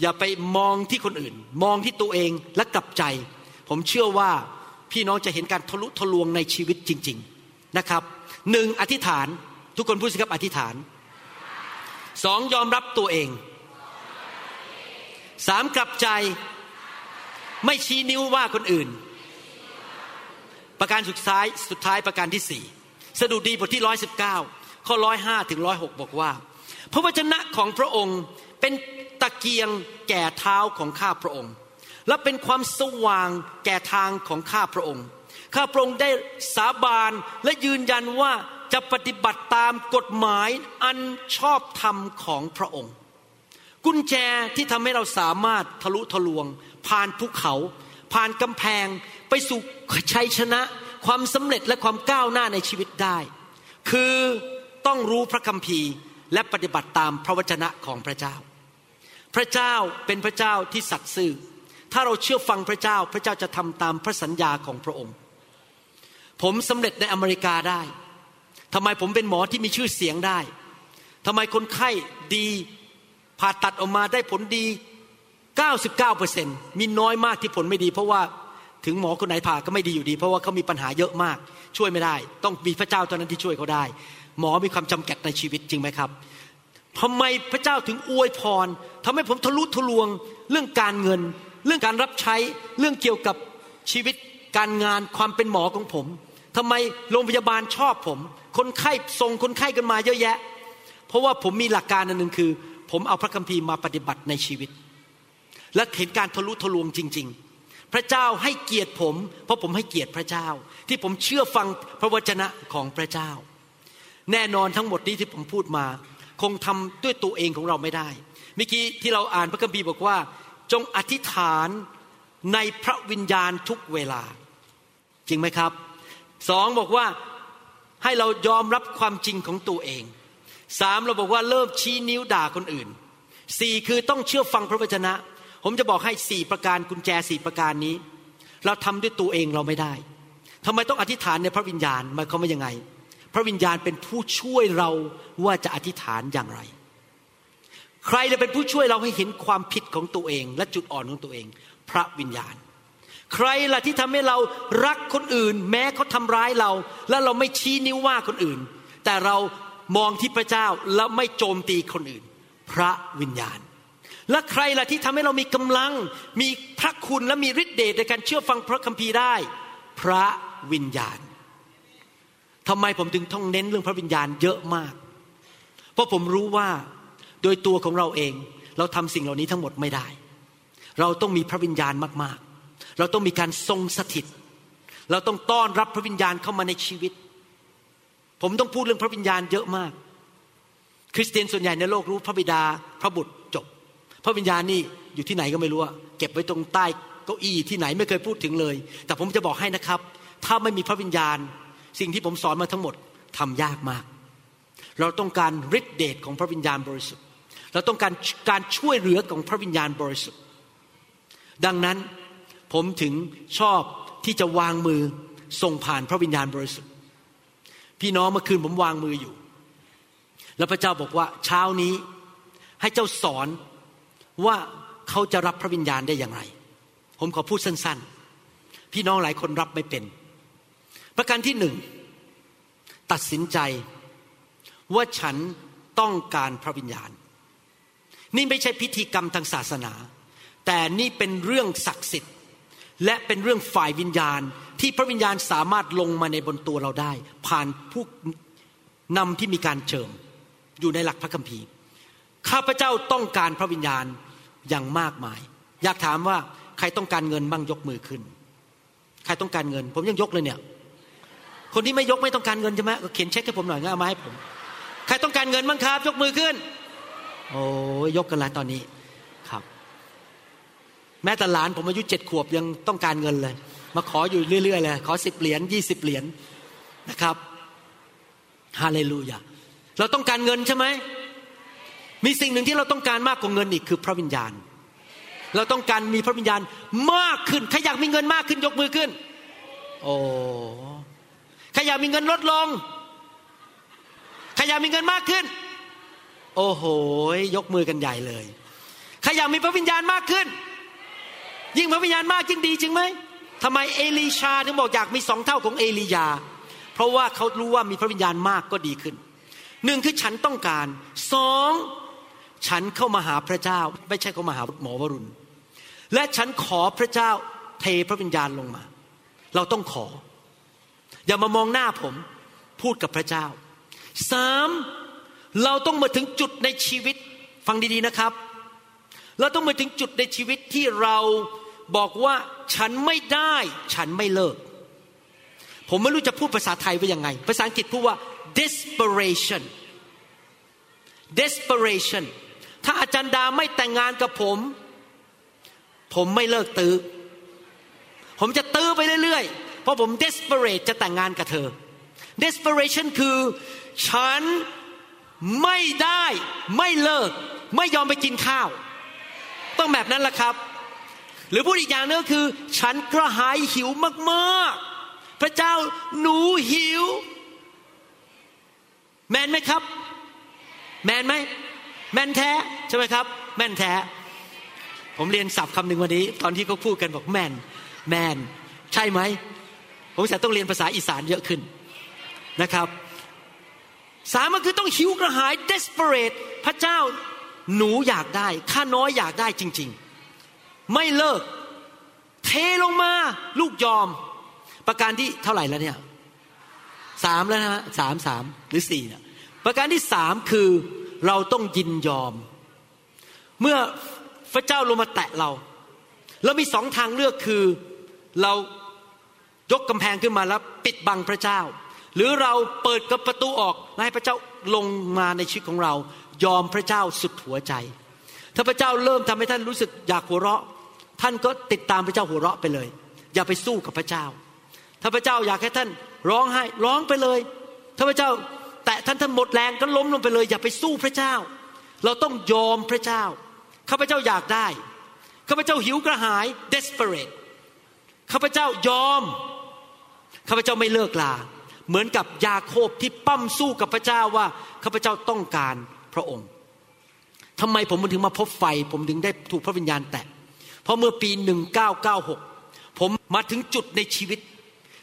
อย่าไปมองที่คนอื่น มองที่ตัวเองและกลับใจ ผมเชื่อว่าพี่น้องจะเห็นการทะลุทะลวงในชีวิตจริง ๆนะครับหนึ่งอธิษฐานทุกคนพูดสิครับอธิษฐาน สองยอมรับตัวเองสามกลับใจไม่ชี้นิ้วว่าคนอื่น ประการสุดท้ายสุดท้ายประการที่สี่สดุดีบทที่ร้อยสิบเก้าข้อร้อยห้าถึงร้อยหกบอกว่า พระวจนะของพระองค์เป็นตะเกียงแก่เท้าของข้าพระองค์ และเป็นความสว่างแก่ทางของข้าพระองค์ ข้าพระองค์ได้สาบานและยืนยันว่า จะปฏิบัติตามกฎหมายอันชอบธรรมของพระองค์ กุญแจที่ทำให้เราสามารถทะลุทะลวง ผ่านภูเขา ผ่านกำแพงไปสู่ชัยชนะ ความสำเร็จและความก้าวหน้าในชีวิตได้ คือต้องรู้พระคัมภีร์และปฏิบัติตามพระวจนะของพระเจ้า พระเจ้าเป็นพระเจ้าที่สัตย์ซื่อ ถ้าเราเชื่อฟังพระเจ้าพระเจ้าจะทำตามพระสัญญาของพระองค์ ผมสำเร็จในอเมริกาได้ ทำไมผมเป็นหมอที่มีชื่อเสียงได้ทำไมคนไข้ดีผ่าตัดออกมาได้ผลดี 99%มีน้อยมากที่ผลไม่ดี เพราะว่าถึงหมอคนไหนผ่าก็ไม่ดีอยู่ดี เพราะว่าเขามีปัญหาเยอะมาก ช่วยไม่ได้ ต้องมีพระเจ้าเท่านั้นที่ช่วยเขาได้ หมอมีความจำกัดในชีวิตจริงไหมครับทำไมพระเจ้าถึงอวยพรทำให้ผมทะลุทะลวง เรื่องการเงิน เรื่องการรับใช้ เรื่องเกี่ยวกับชีวิตการงานความเป็นหมอของผมทำไมโรงพยาบาลชอบผม คนไข้ส่งคนไข้กันมาเยอะแยะ เพราะว่าผมมีหลักการอันหนึ่งคือ ผมเอาพระคัมภีร์มาปฏิบัติในชีวิต และเห็นการทะลุทะลวงจริง ๆ พระเจ้าให้เกียรติผม เพราะผมให้เกียรติพระเจ้า ที่ผมเชื่อฟังพระวจนะของพระเจ้า แน่นอนทั้งหมดนี้ที่ผมพูดมา คงทำด้วยตัวเองของเราไม่ได้เมื่อกี้ที่เราอ่านพระคัมภีร์บอกว่า จงอธิษฐานในพระวิญญาณทุกเวลา จริงไหมครับสองบอกว่า ให้เรายอมรับความจริงของตัวเองสามเราบอกว่าเริ่มชี้นิ้วด่าคนอื่นสี่คือต้องเชื่อฟังพระวจนะ ผมจะบอกให้สี่ประการกุญแจสี่ประการนี้ เราทำด้วยตัวเองเราไม่ได้ทำไมต้องอธิษฐานในพระวิญญาณหมายความว่ายังไง พระวิญญาณเป็นผู้ช่วยเราว่าจะอธิษฐานอย่างไร ใครจะเป็นผู้ช่วยเราให้เห็นความผิดของตัวเอง และจุดอ่อนของตัวเอง พระวิญญาณ ใครล่ะที่ทำให้เรารักคนอื่น แม้เขาทำร้ายเรา แล้วเราไม่ชี้นิ้วว่าคนอื่น แต่เรามองที่พระเจ้าแล้วไม่โจมตีคนอื่น พระวิญญาณ และใครล่ะที่ทำให้เรามีกำลัง มีพระคุณและมีฤทธิ์เดชในการเชื่อฟังพระคัมภีร์ได้ พระวิญญาณทำไมผมถึงต้องเน้นเรื่องพระวิญญาณเยอะมาก เพราะผมรู้ว่าโดยตัวของเราเอง เราทำสิ่งเหล่านี้ทั้งหมดไม่ได้ เราต้องมีพระวิญญาณมาก เราต้องมีการทรงสถิต เราต้องต้อนรับพระวิญญาณเข้ามาในชีวิต ผมต้องพูดเรื่องพระวิญญาณเยอะมาก คริสเตียนส่วนใหญ่ในโลกรู้พระบิดาพระบุตรจบ พระวิญญาณนี่อยู่ที่ไหนก็ไม่รู้เก็บไว้ตรงใต้เก้าอี้ที่ไหนไม่เคยพูดถึงเลย แต่ผมจะบอกให้นะครับ ถ้าไม่มีพระวิญญาณ สิ่งที่ผมสอนมาทั้งหมดทำยากมาก เราต้องการฤทธิเดชของพระวิญญาณบริสุทธิ์ เราต้องการการช่วยเหลือของพระวิญญาณบริสุทธิ์ ดังนั้น ผมถึงชอบที่จะวางมือส่งผ่านพระวิญญาณบริสุทธิ์ พี่น้องเมื่อคืนผมวางมืออยู่ แล้วพระเจ้าบอกว่าเช้านี้ให้เจ้าสอนว่าเขาจะรับพระวิญญาณได้อย่างไร ผมขอพูดสั้นๆ พี่น้องหลายคนรับไม่เป็น ประการที่หนึ่งตัดสินใจว่าฉันต้องการพระวิญญาณ นี่ไม่ใช่พิธีกรรมทางศาสนา แต่นี่เป็นเรื่องศักดิ์สิทธิ์ และเป็นเรื่องฝ่ายวิญญาณที่พระวิญญาณสามารถลงมาในบนตัวเราได้ ผ่านผู้นำที่มีการเจิมอยู่ในหลักพระคัมภีร์ ข้าพเจ้าต้องการพระวิญญาณอย่างมากมาย อยากถามว่าใครต้องการเงินบ้างยกมือขึ้น ใครต้องการเงิน ผมยังยกเลยเนี่ย คนที่ไม่ยกไม่ต้องการเงินใช่ไหมเขียนเช็คให้ผมหน่อยงั้นเอามาให้ผม ใครต้องการเงินบ้างครับ ยกมือขึ้น โอ้ยกกันแล้วตอนนี้ แม้แต่หลานผมอายุเจ็ดขวบยังต้องการเงินเลย มาขออยู่เรื่อยๆเลยขอสิบเหรียญยี่สิบเหรียญนะครับฮาเลลูยาเราต้องการเงินใช่ไหมมีสิ่งหนึ่งที่เราต้องการมากกว่าเงินอีกคือพระวิญญาณ เราต้องการมีพระวิญญาณมากขึ้นใครอยากมีเงินมากขึ้นยกมือขึ้น โอ้ใครอยากมีเงินลดลงใครอยากมีเงินมากขึ้น โอ้โหยกมือกันใหญ่เลยใครอยากมีพระวิญญาณมากขึ้น ยิ่งพระวิญญาณมากยิ่งดีจริงไหมทำไมเอลีชาถึงบอกอยากมีสองเท่าของเอลียา เพราะว่าเขารู้ว่ามีพระวิญญาณมากก็ดีขึ้นหนึ่งคือฉันต้องการสองฉันเข้ามาหาพระเจ้า ไม่ใช่เข้ามาหาหมอวรุณ และฉันขอพระเจ้าเทพระวิญญาณลงมา เราต้องขอ อย่ามามองหน้าผมพูดกับพระเจ้าสามเราต้องมาถึงจุดในชีวิตฟังดีๆนะครับ เราต้องมาถึงจุดในชีวิตที่เรา บอกว่าฉันไม่ได้ ฉันไม่เลิก ผมไม่รู้จะพูดภาษาไทยว่ายังไง ภาษาอังกฤษพูดว่า desperation desperation ถ้าอาจารย์ดาไม่แต่งงานกับผม ผมไม่เลิกตื้อ ผมจะตื้อไปเรื่อยๆ เพราะผม desperate จะแต่งงานกับเธอ desperation คือ ฉันไม่ได้ไม่เลิก ไม่ยอมไปกินข้าว ต้องแบบนั้นแหละครับ หรือพูดอีกอย่างนึงก็คือ ฉันกระหายหิวมากๆ พระเจ้าหนูหิว แมนไหมครับ แมนไหมแมนแท้ใช่ไหมครับ แมนแท้ ผมเรียนศัพท์คำหนึ่งวันนี้ ตอนที่เขาพูดกันบอกแมนแมนใช่ไหมผมจะต้องเรียนภาษาอีสานเยอะขึ้นนะครับสามก็คือต้องหิวกระหาย desperate พระเจ้าหนูอยากได้ ข้าน้อยอยากได้จริง ๆ ไม่เลิก เทลงมา ลูกยอม ประการที่เท่าไหร่แล้วเนี่ยสามแล้วนะฮะสามสามหรือสี่เนี่ยประการที่สามคือเราต้องยินยอม เมื่อพระเจ้าลงมาแตะเรา แล้วมีสองทางเลือกคือเรายกกำแพงขึ้นมาแล้ว ปิดบังพระเจ้า หรือเราเปิดกับประตูออกและให้พระเจ้าลงมาในชีวิตของเรา ยอมพระเจ้าสุดหัวใจ ถ้าพระเจ้าเริ่มทำให้ท่านรู้สึกอยากหัวเราะ ท่านก็ติดตามพระเจ้าหัวเราะไปเลย อย่าไปสู้กับพระเจ้า ถ้าพระเจ้าอยากให้ท่านร้องไห้ร้องไปเลย ถ้าพระเจ้าแต่ท่านท่านหมดแรงก็ล้มลงไปเลย อย่าไปสู้พระเจ้า เราต้องยอมพระเจ้าข้าพเจ้าอยากได้ข้าพเจ้าหิวกระหาย desperate ข้าพเจ้ายอมข้าพเจ้าไม่เลิกลา เหมือนกับยาโคบที่ปั้มสู้กับพระเจ้าว่าข้าพเจ้าต้องการพระองค์ทำไมผมถึงมาพบไฟ ผมถึงได้ถูกพระวิญญาณแตะ เพราะเมื่อปี 1996 ผมมาถึงจุดในชีวิต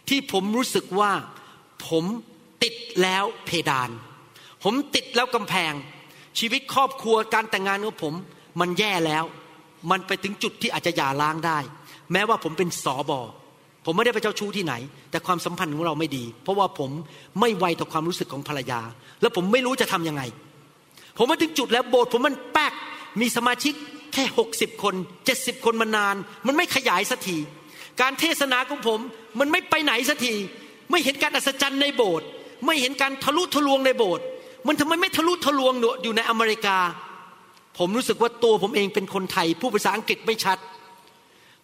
ที่ผมรู้สึกว่าผมติดแล้วเพดาน ผมติดแล้วกำแพง ชีวิตครอบครัวการแต่งงานของผม มันแย่แล้ว มันไปถึงจุดที่อาจจะหย่าร้างได้ แม้ว่าผมเป็นสอบอผมไม่ได้ไปเจ้าชู้ที่ไหน แต่ความสัมพันธ์ของเราไม่ดี เพราะว่าผมไม่ไวต่อความรู้สึกของภรรยา แล้วผมไม่รู้จะทํำยังไง ผมมาถึงจุดแล้วโบสถ์ผมมันแป๊กมีสมาชิก แค่หกสิบคนเจ็ดสิบคนมานาน มันไม่ขยายสักทีการเทศนาของผมมันไม่ไปไหนสักทีไม่เห็นการอัศจรรย์ในโบสถ์ไม่เห็นการทะลุทะลวงในโบสถ์มันทำไมไม่ทะลุทะลวงอยู่ในอเมริกา ผมรู้สึกว่าตัวผมเองเป็นคนไทยผู้ภาษาอังกฤษไม่ชัด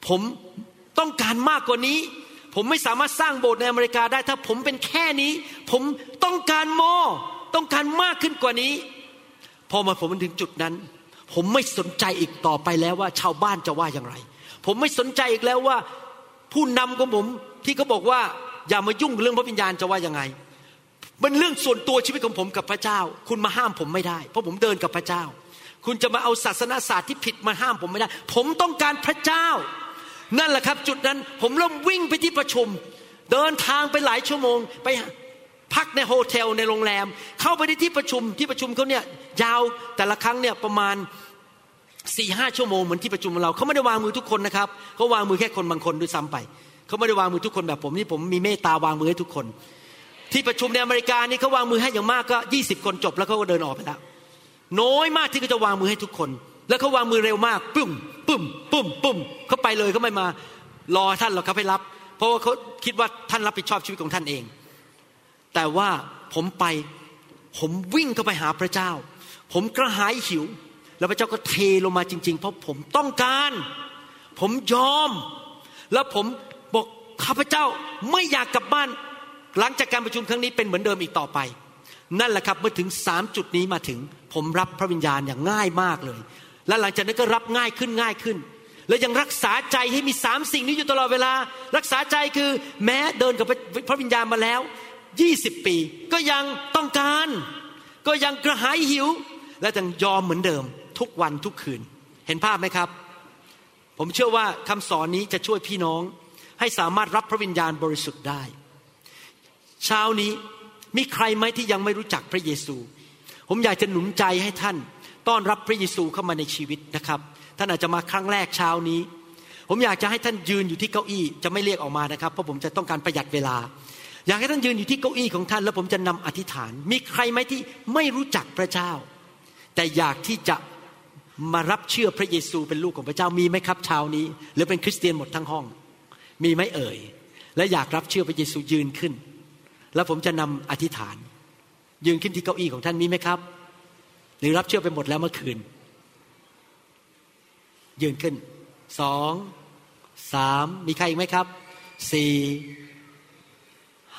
ผมต้องการมากกว่านี้ ผมไม่สามารถสร้างโบสถ์ในอเมริกาได้ถ้าผมเป็นแค่นี้ ผมต้องการโมต้องการมากขึ้นกว่านี้ พอมาผมมันถึงจุดนั้น ผมไม่สนใจอีกต่อไปแล้วว่า ชาวบ้านจะว่าอย่างไร ผมไม่สนใจอีกแล้วว่า ผู้นำของผมที่เขาบอกว่า อย่ามายุ่งเรื่องพระวิญญาณจะว่ายังไง มันเรื่องส่วนตัวชีวิตของผมกับพระเจ้า คุณมาห้ามผมไม่ได้ เพราะผมเดินกับพระเจ้า คุณจะมาเอาศาสนาศาสตร์ที่ผิดมาห้ามผมไม่ได้ ผมต้องการพระเจ้า นั่นแหละครับ จุดนั้นผมเริ่มวิ่งไปที่ประชุม เดินทางไปหลายชั่วโมงไป พักในโฮเทลในโรงแรม เข้าไปที่ที่ประชุมที่ประชุมเขาเนี่ยยาวแต่ละครั้งเนี่ยประมาณสี่ห้าชั่วโมงเหมือนที่ประชุมเราเขาไม่ได้วางมือทุกคนนะครับเขาวางมือแค่คนบางคนด้วยซ้ำไปเขาไม่ได้วางมือทุกคนแบบผมนี่ผมมีเมตตาวางมือให้ทุกคน ที่ประชุมในอเมริกานี่เขาวางมือให้อย่างมากก็ยี่สิบคนจบแล้วเขาก็เดินออกไปแล้วน้อยมากที่เขาจะวางมือให้ทุกคน แล้วเขาวางมือเร็วมากปึ้มปึ้มปึ้มปึ้มเขาไปเลยเขาไม่มารอท่านหรอกเขาไปรับ เพราะว่าเขาคิดว่าท่านรับผิดชอบชีวิตของท่านเอง แต่ว่าผมไปผมวิ่งเข้าไปหาพระเจ้า ผมกระหายหิว แล้วพระเจ้าก็เทลงมาจริง ๆ เพราะผมต้องการ ผมยอม แล้วผมบอกข้าพเจ้าไม่อยากกลับบ้าน หลังจากการประชุมครั้งนี้เป็นเหมือนเดิมอีกต่อไป นั่นแหละครับเมื่อถึงสามจุดนี้มาถึง ผมรับพระวิญญาณอย่างง่ายมากเลย และหลังจากนั้นก็รับง่ายขึ้นง่ายขึ้น และยังรักษาใจให้มีสามสิ่งนี้อยู่ตลอดเวลา รักษาใจคือแม้เดินกับพระวิญญาณมาแล้ว ยี่สิบปี ก็ยังต้องการ ก็ยังกระหายหิว และยังยอมเหมือนเดิม ทุกวันทุกคืน เห็นภาพไหมครับ ผมเชื่อว่าคำสอนนี้จะช่วยพี่น้อง ให้สามารถรับพระวิญญาณบริสุทธิ์ได้ เช้านี้มีใครไหมที่ยังไม่รู้จักพระเยซู ผมอยากจะหนุนใจให้ท่านต้อนรับพระเยซูเข้ามาในชีวิตนะครับ ท่านอาจจะมาครั้งแรกเช้านี้ ผมอยากจะให้ท่านยืนอยู่ที่เก้าอี้ จะไม่เรียกออกมานะครับ เพราะผมจะต้องการประหยัดเวลา อยากให้ท่านยืนอยู่ที่เก้าอี้ของท่าน แล้วผมจะนำอธิษฐาน มีใครไหมที่ไม่รู้จักพระเจ้า แต่อยากที่จะมารับเชื่อพระเยซูเป็นลูกของพระเจ้ามีไหมครับช้านี้ หรือเป็นคริสเตียนหมดทั้งห้อง มีไหมเอ่ย และอยากรับเชื่อพระเยซูยืนขึ้น แล้วผมจะนำอธิษฐาน ยืนขึ้นที่เก้าอี้ของท่านมีไหมครับ หรือรับเชื่อไปหมดแล้วเมื่อคืน ยืนขึ้นสองสามมีใครอีกไหมครับสี่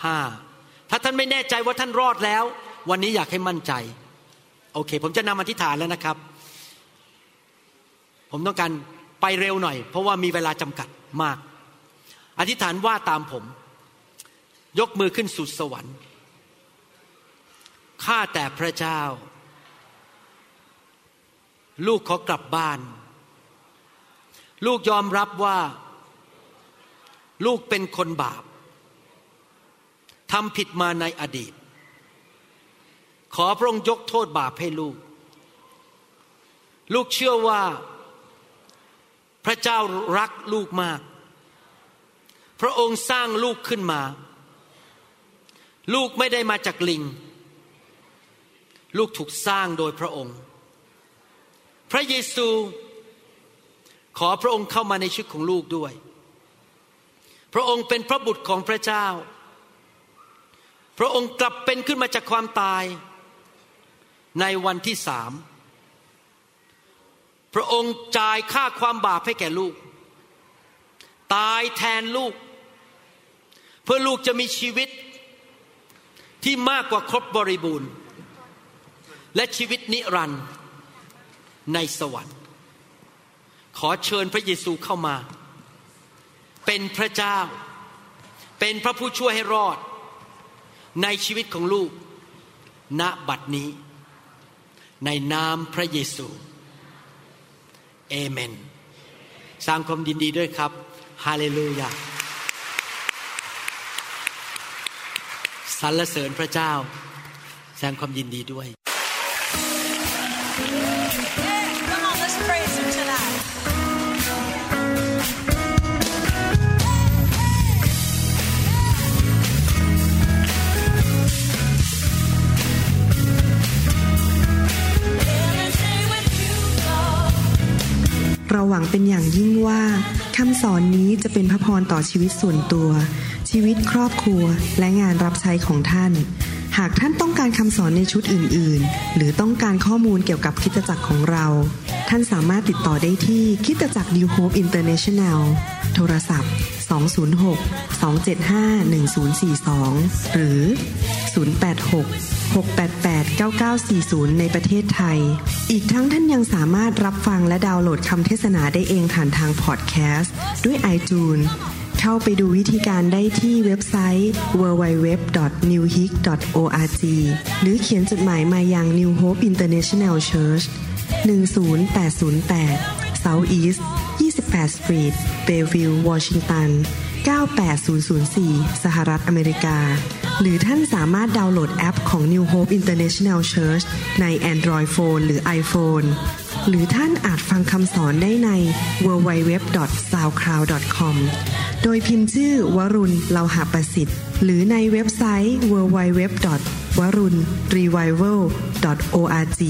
ห้าถ้าท่านไม่แน่ใจว่าท่านรอดแล้ว วันนี้อยากให้มั่นใจ โอเค ผมจะนำอธิษฐานแล้วนะครับ ผมต้องการไปเร็วหน่อย เพราะว่ามีเวลาจำกัดมาก อธิษฐานว่าตามผม ยกมือขึ้นสู่สวรรค์ข้าแต่พระเจ้า ลูกขอกลับบ้าน ลูกยอมรับว่า ลูกเป็นคนบาป ทำผิดมาในอดีต ขอพระองค์ยกโทษบาปให้ลูก ลูกเชื่อว่า พระเจ้ารักลูกมาก พระองค์สร้างลูกขึ้นมา ลูกไม่ได้มาจากลิง ลูกถูกสร้างโดยพระองค์ พระเยซูขอพระองค์เข้ามาในชีวิตของลูกด้วย พระองค์เป็นพระบุตรของพระเจ้า พระองค์กลับเป็นขึ้นมาจากความตายในวันที่สาม พระองค์จ่ายค่าความบาปให้แก่ลูก ตายแทนลูก เพื่อลูกจะมีชีวิตที่มากกว่าครบบริบูรณ์ และชีวิตนิรันดร์ในสวรรค์ ขอเชิญพระเยซูเข้ามา เป็นพระเจ้า เป็นพระผู้ช่วยให้รอด ในชีวิตของลูก ณบัดนี้ ในนามพระเยซูเอเมน สร้างความยินดีด้วยครับ ฮาเลลูยาสรรเสริญพระเจ้า แสดงความยินดีด้วย เราหวังเป็นอย่างยิ่งว่าคำสอนนี้จะเป็นพระพรต่อชีวิตส่วนตัว ชีวิตครอบครัวและงานรับใช้ของท่าน หากท่านต้องการคำสอนในชุดอื่น ๆ หรือต้องการข้อมูลเกี่ยวกับคิตจักรของเรา ท่านสามารถติดต่อได้ที่คิตจักร New Hope International โทรศัพท์ 206 275 1042 หรือ 086 688 9940 ในประเทศไทย อีกทั้งท่านยังสามารถรับฟังและดาวน์โหลดคำเทศนาได้เองผ่านทางพอดแคสต์ ด้วย iTunes เข้าไปดูวิธีการได้ที่เว็บไซต์ www.newhick.org หรือเขียนจดหมายมายัง New Hope International Church 10808 South East 28 Street Bayview Washington 98004 สหรัฐอเมริกา หรือท่านสามารถดาวน์โหลดแอปของ New Hope International Church ใน Android Phone หรือ iPhone หรือท่านอาจฟังคำสอนได้ใน www.soundcloud.com โดยพิมพ์ชื่อวรุณเลาหะประสิทธิ์ หรือในเว็บไซต์ www.warunrevival.org